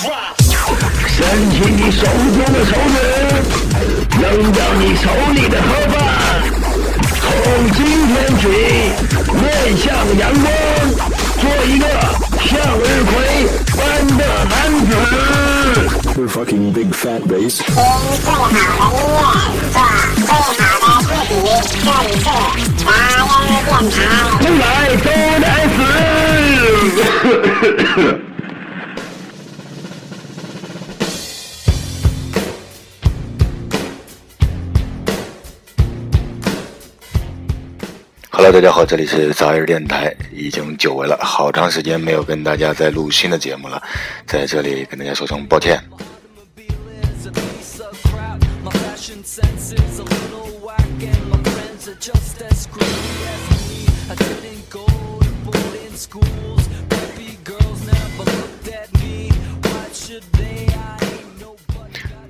伸起你手中的手指，扔掉你手里的盒饭。从今天起，面向阳光，做一个向日葵般的男子。We're fucking big fat bass. 听最好的音乐，做最好的自己。这里是杂音电台。未来都得死！Hello，大家好，这里是杂音电台，已经久违了，好长时间没有跟大家在录新的节目了，在这里跟大家说声抱歉。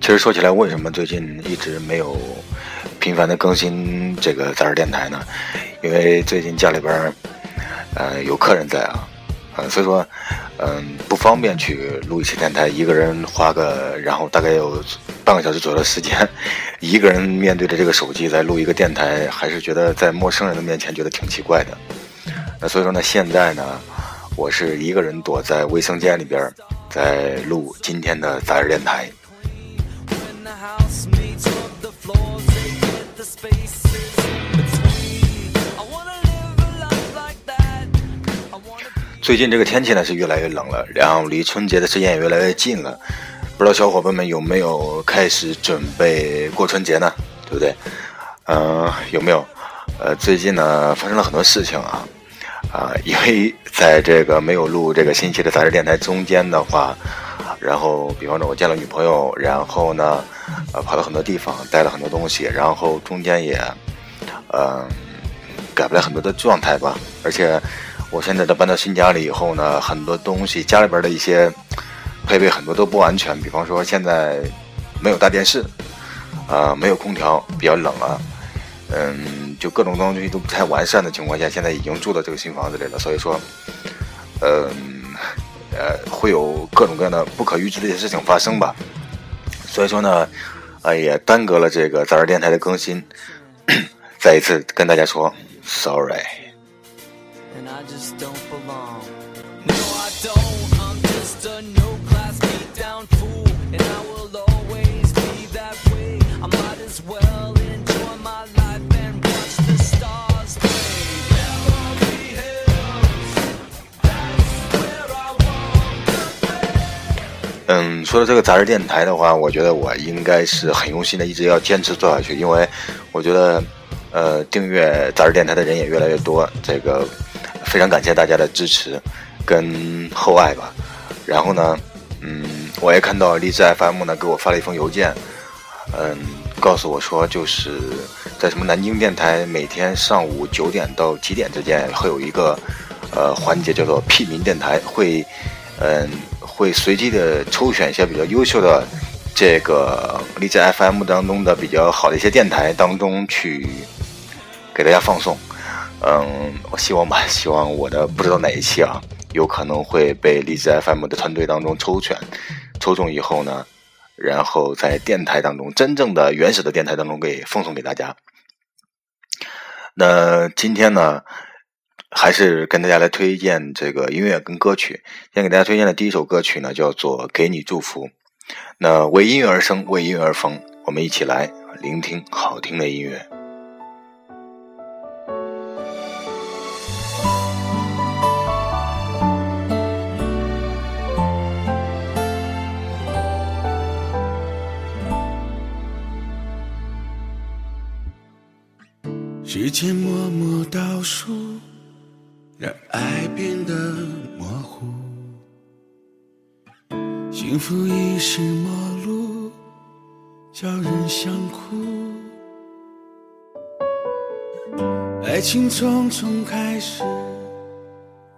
其实说起来，为什么最近一直没有频繁的更新这个杂志电台呢？因为最近家里边，呃，有客人在啊，呃，所以说，嗯、不方便去录一期电台，一个人花个，然后大概有半个小时左右的时间，一个人面对着这个手机在录一个电台，还是觉得在陌生人的面前觉得挺奇怪的。那所以说呢，现在呢，我是一个人躲在卫生间里边，在录今天的杂志电台。最近这个天气呢是越来越冷了，然后离春节的时间也越来越近了。不知道小伙伴们有没有开始准备过春节呢？对不对？嗯、有没有？呃，最近呢发生了很多事情啊，啊、因为在这个没有录这个新期的杂志电台中间的话，然后比方说我见了女朋友，然后呢，呃，跑了很多地方，带了很多东西，然后中间也，呃，改不了很多的状态吧。而且我现在都搬到新家里以后呢，很多东西家里边的一些配备很多都不安全，比方说现在没有大电视，啊、没有空调，比较冷啊，嗯，就各种东西都不太完善的情况下，现在已经住到这个新房子里了，所以说，嗯，呃，会有各种各样的不可预知的一些事情发生吧。所以说呢，呃，也耽搁了这个杂志电台的更新。再一次跟大家说，sorry。I just don't belong. No, I don't. I'm just a no class beat down fool, and I will always be that way. I might as well enjoy my life and watch the stars play. Memory hills, that's where I want. 嗯，说到这个杂志电台的话，我觉得我应该是很用心的，一直要坚持做下去，因为我觉得，呃，订阅杂志电台的人也越来越多，这个非常感谢大家的支持跟厚爱吧。然后呢，嗯，我也看到荔枝 FM 呢给我发了一封邮件，嗯，告诉我说就是在什么南京电台每天上午九点到几点之间会有一个呃环节叫做屁民电台，会嗯会随机的抽选一些比较优秀的这个荔枝 FM 当中的比较好的一些电台当中去给大家放送。嗯，我希望吧，希望我的不知道哪一期啊，有可能会被荔枝 FM 的团队当中抽选，抽中以后呢，然后在电台当中真正的原始的电台当中给奉送给大家。那今天呢，还是跟大家来推荐这个音乐跟歌曲。先给大家推荐的第一首歌曲呢，叫做《给你祝福》。那为音乐而生，为音乐而疯，我们一起来聆听好听的音乐。时间默默倒数，让爱变得模糊。幸福已是陌路，叫人想哭。爱情匆匆开始，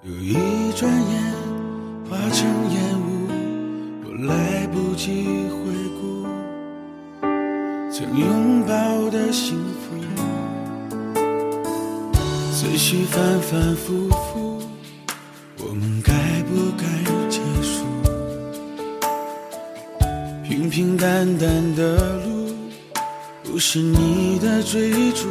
又一转眼化成烟雾，我来不及回顾曾拥抱的幸福。思绪反反复复我们该不该结束？平平淡淡的路不是你的追逐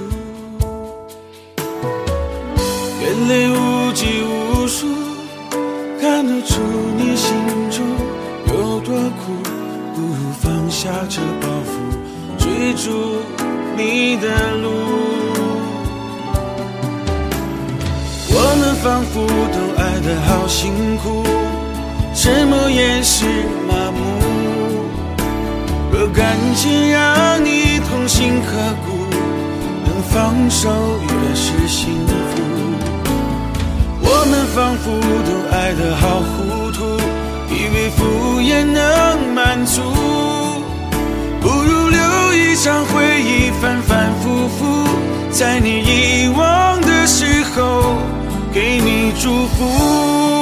仿佛都爱得好辛苦，沉默也是麻木。若感情让你痛心刻骨，能放手越是幸福。我们仿佛都爱得好糊涂，以为敷衍能满足，不如留一场回忆，反反复复，在你遗忘的时候，给你祝福。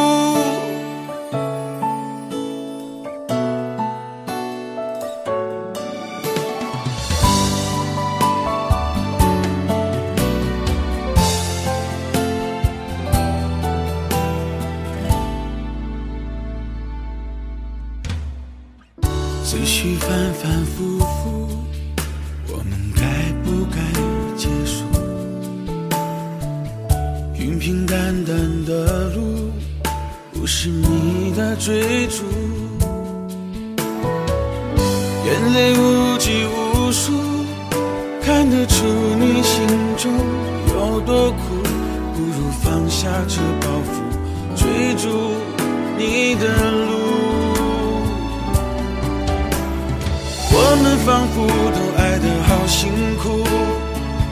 我们仿佛都爱得好辛苦，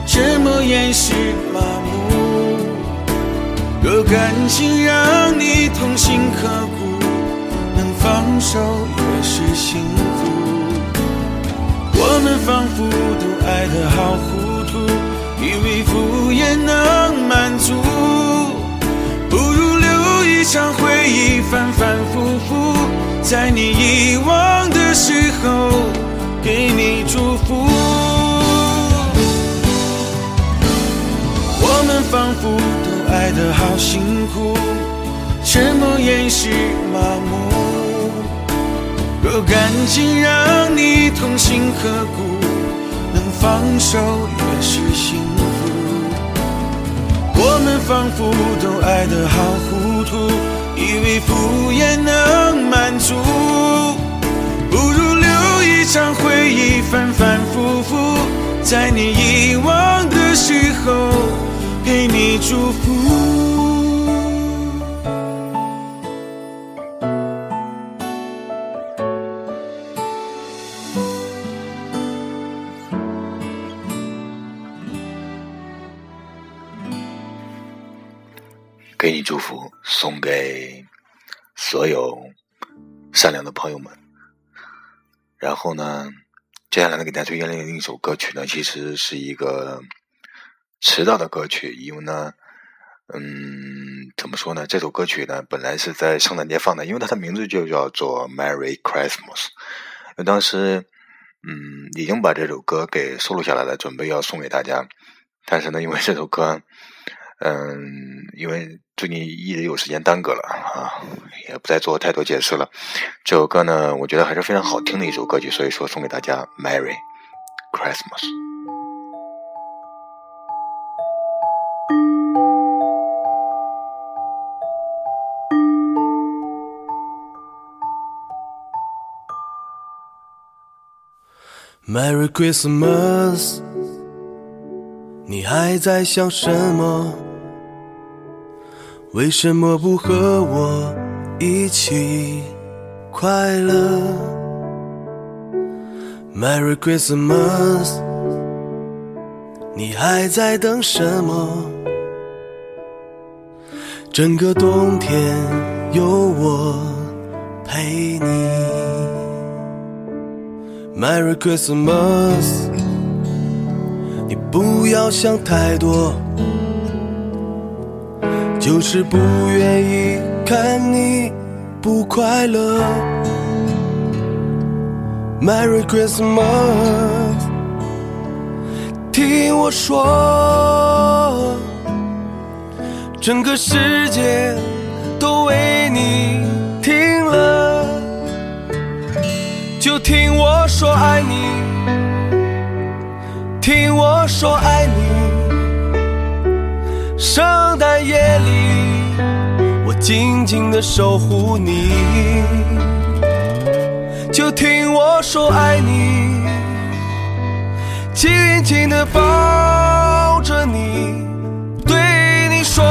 沉默掩饰麻木。若感情让你痛心刻骨，能放手越是幸福。我们仿佛都爱得好糊涂，以为敷衍能满足，不如留一场回忆，反反复复，在你遗忘的时候。给你祝福。我们仿佛都爱得好辛苦，沉默掩饰麻木。若感情让你痛心刻骨，能放手也是幸福。我们仿佛都爱得好糊涂，以为敷衍能满足。不如留一场回忆，反反复复，在你遗忘的时候，给你祝福。给你祝福，送给所有善良的朋友们。然后呢，接下来呢，给大家推荐另一首歌曲呢，其实是一个迟到的歌曲，因为呢，嗯，怎么说呢？这首歌曲呢，本来是在圣诞节放的，因为它的名字就叫做《Merry Christmas》。当时，嗯，已经把这首歌给收录下来了，准备要送给大家。但是呢，因为这首歌，嗯，因为最近一直有时间耽搁了啊，也不再做太多解释了。这首歌呢，我觉得还是非常好听的一首歌曲，所以说送给大家，Merry Christmas。Merry Christmas，你还在想什么？为什么不和我一起快乐？Merry Christmas，你还在等什么？整个冬天有我陪你。Merry Christmas，你不要想太多，就是不愿意看你不快乐。Merry Christmas，听我说，整个世界都为你停了，就听我说爱你，听我说爱你。圣诞夜里，我静静的守护你，就听我说爱你，紧紧的抱着你，对你说。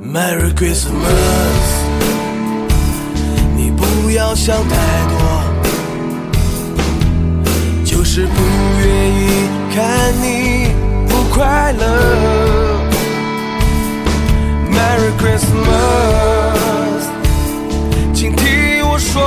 Merry Christmas，你不要想太多，是不愿意看你不快乐。Merry Christmas，请听我说，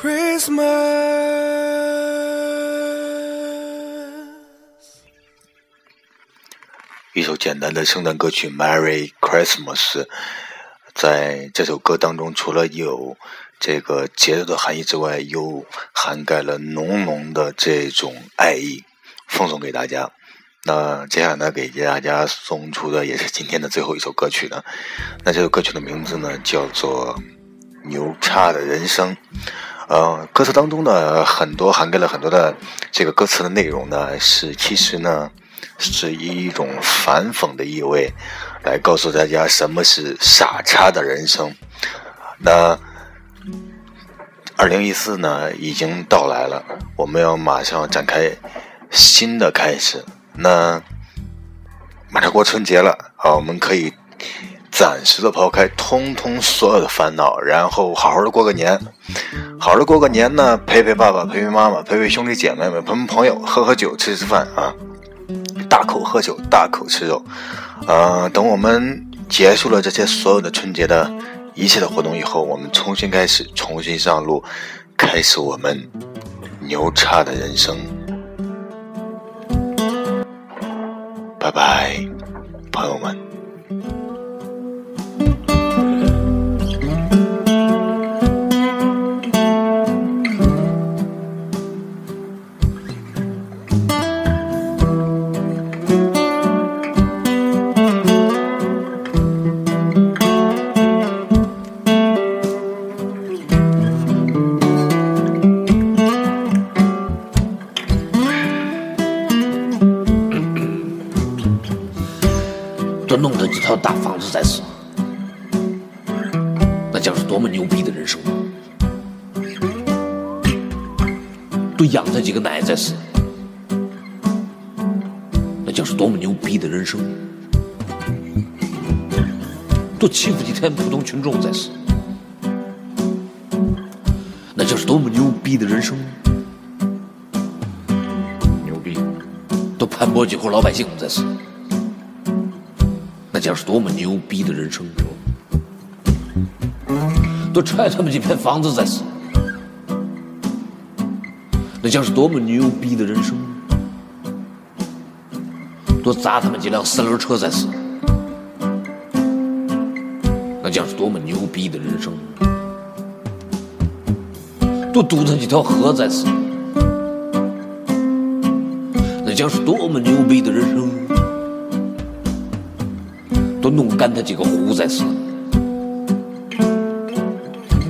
Christmas 一首简单的圣诞歌曲《Merry Christmas》，在这首歌当中，除了有这个节日的含义之外，又涵盖了浓浓的这种爱意，奉送给大家。那接下来，给大家送出的也是今天的最后一首歌曲呢。那这首歌曲的名字呢，叫做《牛叉的人生》。呃，歌词当中呢，很多涵盖了很多的这个歌词的内容呢，是其实呢，是以一种反讽的意味来告诉大家什么是傻叉的人生。那二零一四呢，已经到来了，我们要马上展开新的开始。那马上过春节了啊，我们可以暂时的抛开通通所有的烦恼，然后好好的过个年。好好的过个年呢，陪陪爸爸，陪陪妈妈，陪陪兄弟姐妹们，陪陪朋友，喝喝酒，吃吃饭啊，大口喝酒，大口吃肉。呃，等我们结束了这些所有的春节的一切的活动以后，我们重新开始，重新上路，开始我们牛叉的人生。拜拜，朋友们。多欺负几天普通群众再死，那将是多么牛逼的人生！牛逼！多盘剥几户老百姓再死。那将是多么牛逼的人生！多拆他们几片房子再死，那将是多么牛逼的人生！多砸他们几辆三轮车再死，那将是多么牛逼的人生！多堵他几条河再死，那将是多么牛逼的人生！多弄干他几个湖再死，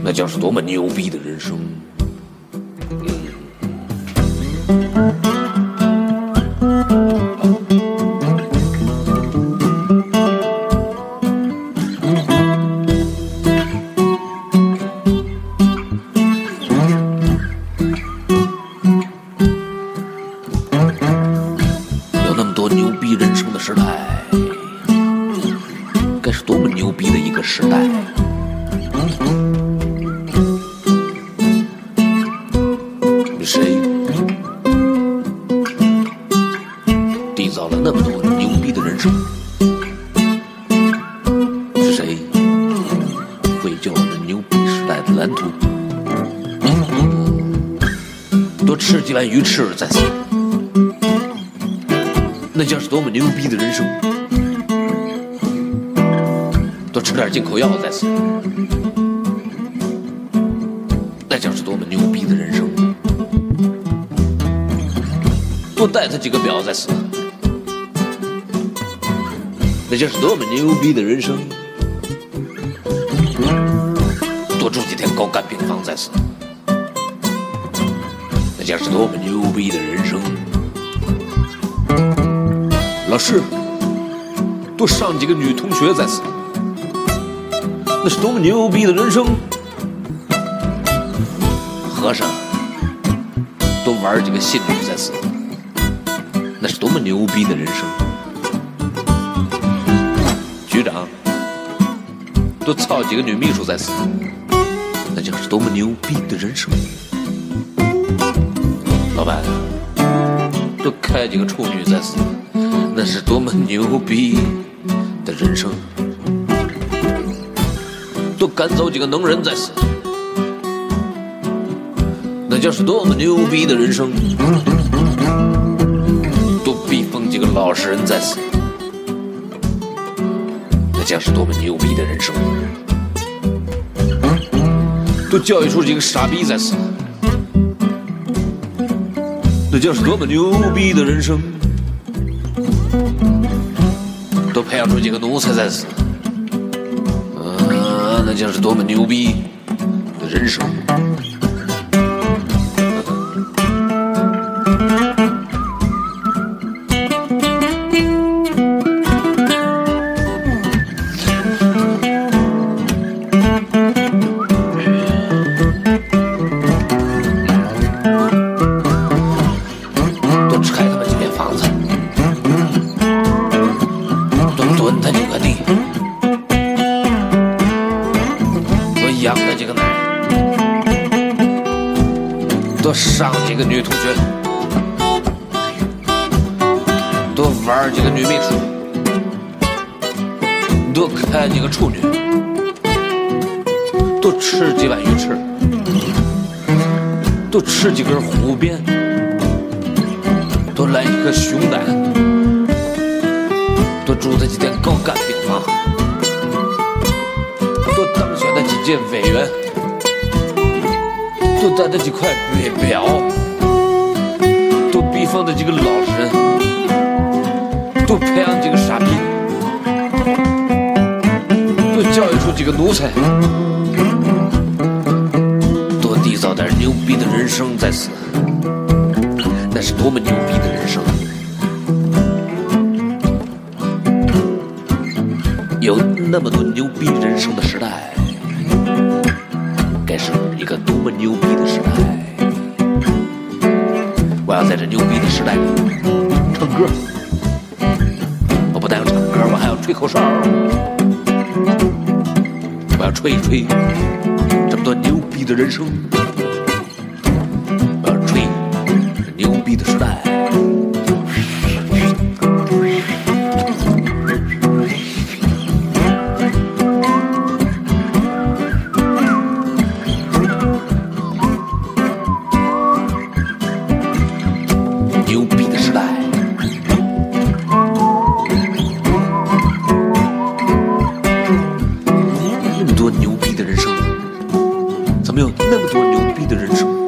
那将是多么牛逼的人生！缔造了那么多牛逼的人生？是谁绘就了这牛逼时代的蓝图？多吃几碗鱼翅再死，那将是多么牛逼的人生！多吃点进口药再死，那将是多么牛逼的人生！多戴他几个表再死，那将是多么牛逼的人生！多住几天高干病房再死，那将是多么牛逼的人生！老师，多上几个女同学再死，那是多么牛逼的人生！和尚，多玩几个信徒再死，那是多么牛逼的人生！局长，多操几个女秘书再死，那将是多么牛逼的人生！老板，多开几个处女再死，那是多么牛逼的人生！多赶走几个能人再死，那将是多么牛逼的人生！多逼疯几个老实人再死，将是多么牛逼的人生！都教育出几个傻逼在死，那将是多么牛逼的人生！都培养出几个奴才在死，啊，那将是多么牛逼的人生！吃几根虎鞭。多来一颗熊胆，多住他几天高干病房，多当选他几届委员，多带他几块月表，多逼疯他几个老实人，多培养几个傻逼，多教育出几个奴才，但是牛逼的人生在此。那是多么牛逼的人生！有那么多牛逼人生的时代，该是一个多么牛逼的时代！我要在这牛逼的时代里唱歌，我不但要唱歌，我还要吹口哨，我要吹一吹这么多牛逼的人生，没有那么多牛逼的人生。